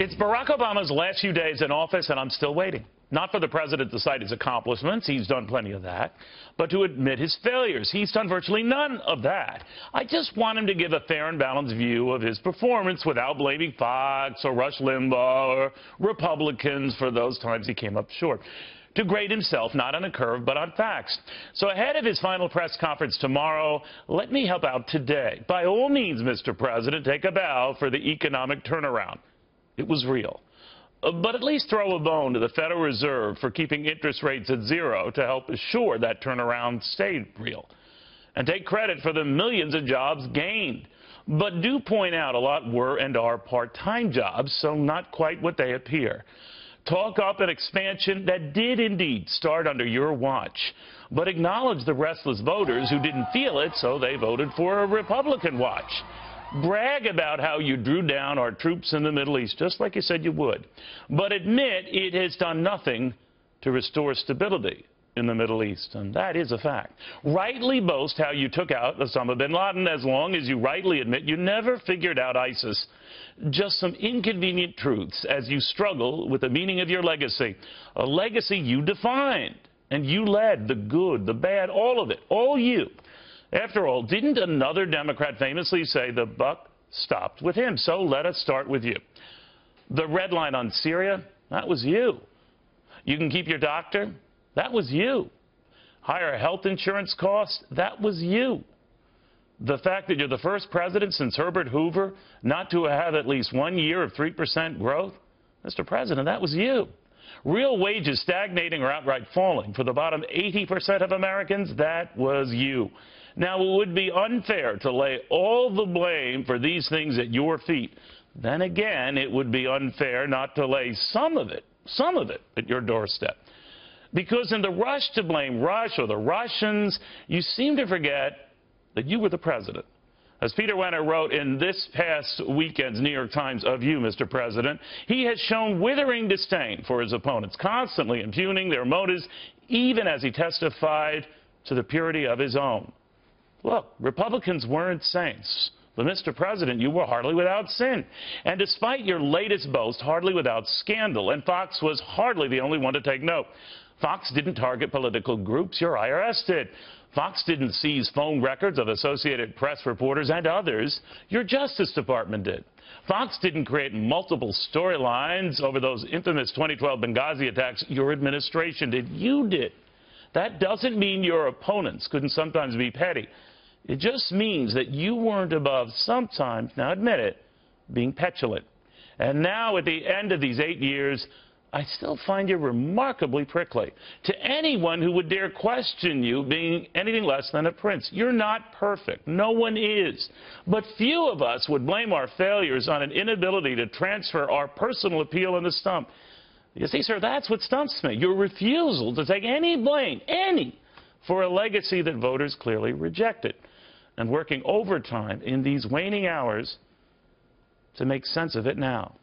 It's Barack Obama's last few days in office, and I'm still waiting. Not for the president to cite his accomplishments, he's done plenty of that, but to admit his failures. He's done virtually none of that. I just want him to give a fair and balanced view of his performance without blaming Fox or Rush Limbaugh or Republicans for those times he came up short. To grade himself, not on a curve, but on facts. So ahead of his final press conference tomorrow, let me help out today. By all means, Mr. President, take a bow for the economic turnaround. It was real. Uh, but at least throw a bone to the Federal Reserve for keeping interest rates at zero to help assure that turnaround stayed real. And take credit for the millions of jobs gained. But do point out a lot were and are part-time jobs, so not quite what they appear. Talk up an expansion that did indeed start under your watch, but acknowledge the restless voters who didn't feel it, so they voted for a Republican watch brag about how you drew down our troops in the Middle East, just like you said you would, but admit it has done nothing to restore stability in the Middle East, and that is a fact. Rightly boast how you took out Osama bin Laden as long as you rightly admit you never figured out ISIS. Just some inconvenient truths as you struggle with the meaning of your legacy, a legacy you defined, and you led the good, the bad, all of it, all you. After all, didn't another Democrat famously say the buck stopped with him? So let us start with you. The red line on Syria, that was you. You can keep your doctor, that was you. Higher health insurance costs, that was you. The fact that you're the first president since Herbert Hoover not to have at least one year of 3% growth, Mr. President, that was you. Real wages stagnating or outright falling for the bottom 80% of Americans, that was you. Now, it would be unfair to lay all the blame for these things at your feet. Then again, it would be unfair not to lay some of it, some of it, at your doorstep. Because in the rush to blame Russia or the Russians, you seem to forget that you were the president. As Peter Wehner wrote in this past weekend's New York Times of you, Mr. President, he has shown withering disdain for his opponents, constantly impugning their motives, even as he testified to the purity of his own. Look, Republicans weren't saints. But, Mr. President, you were hardly without sin. And despite your latest boast, hardly without scandal, and Fox was hardly the only one to take note. Fox didn't target political groups, your IRS did. Fox didn't seize phone records of Associated Press reporters and others, your Justice Department did. Fox didn't create multiple storylines over those infamous 2012 Benghazi attacks, your administration did. You did. That doesn't mean your opponents couldn't sometimes be petty. It just means that you weren't above sometimes, now admit it, being petulant. And now at the end of these eight years, I still find you remarkably prickly. To anyone who would dare question you being anything less than a prince, you're not perfect. No one is. But few of us would blame our failures on an inability to transfer our personal appeal in the stump. You see, sir, that's what stumps me. Your refusal to take any blame, any, for a legacy that voters clearly rejected and working overtime in these waning hours to make sense of it now.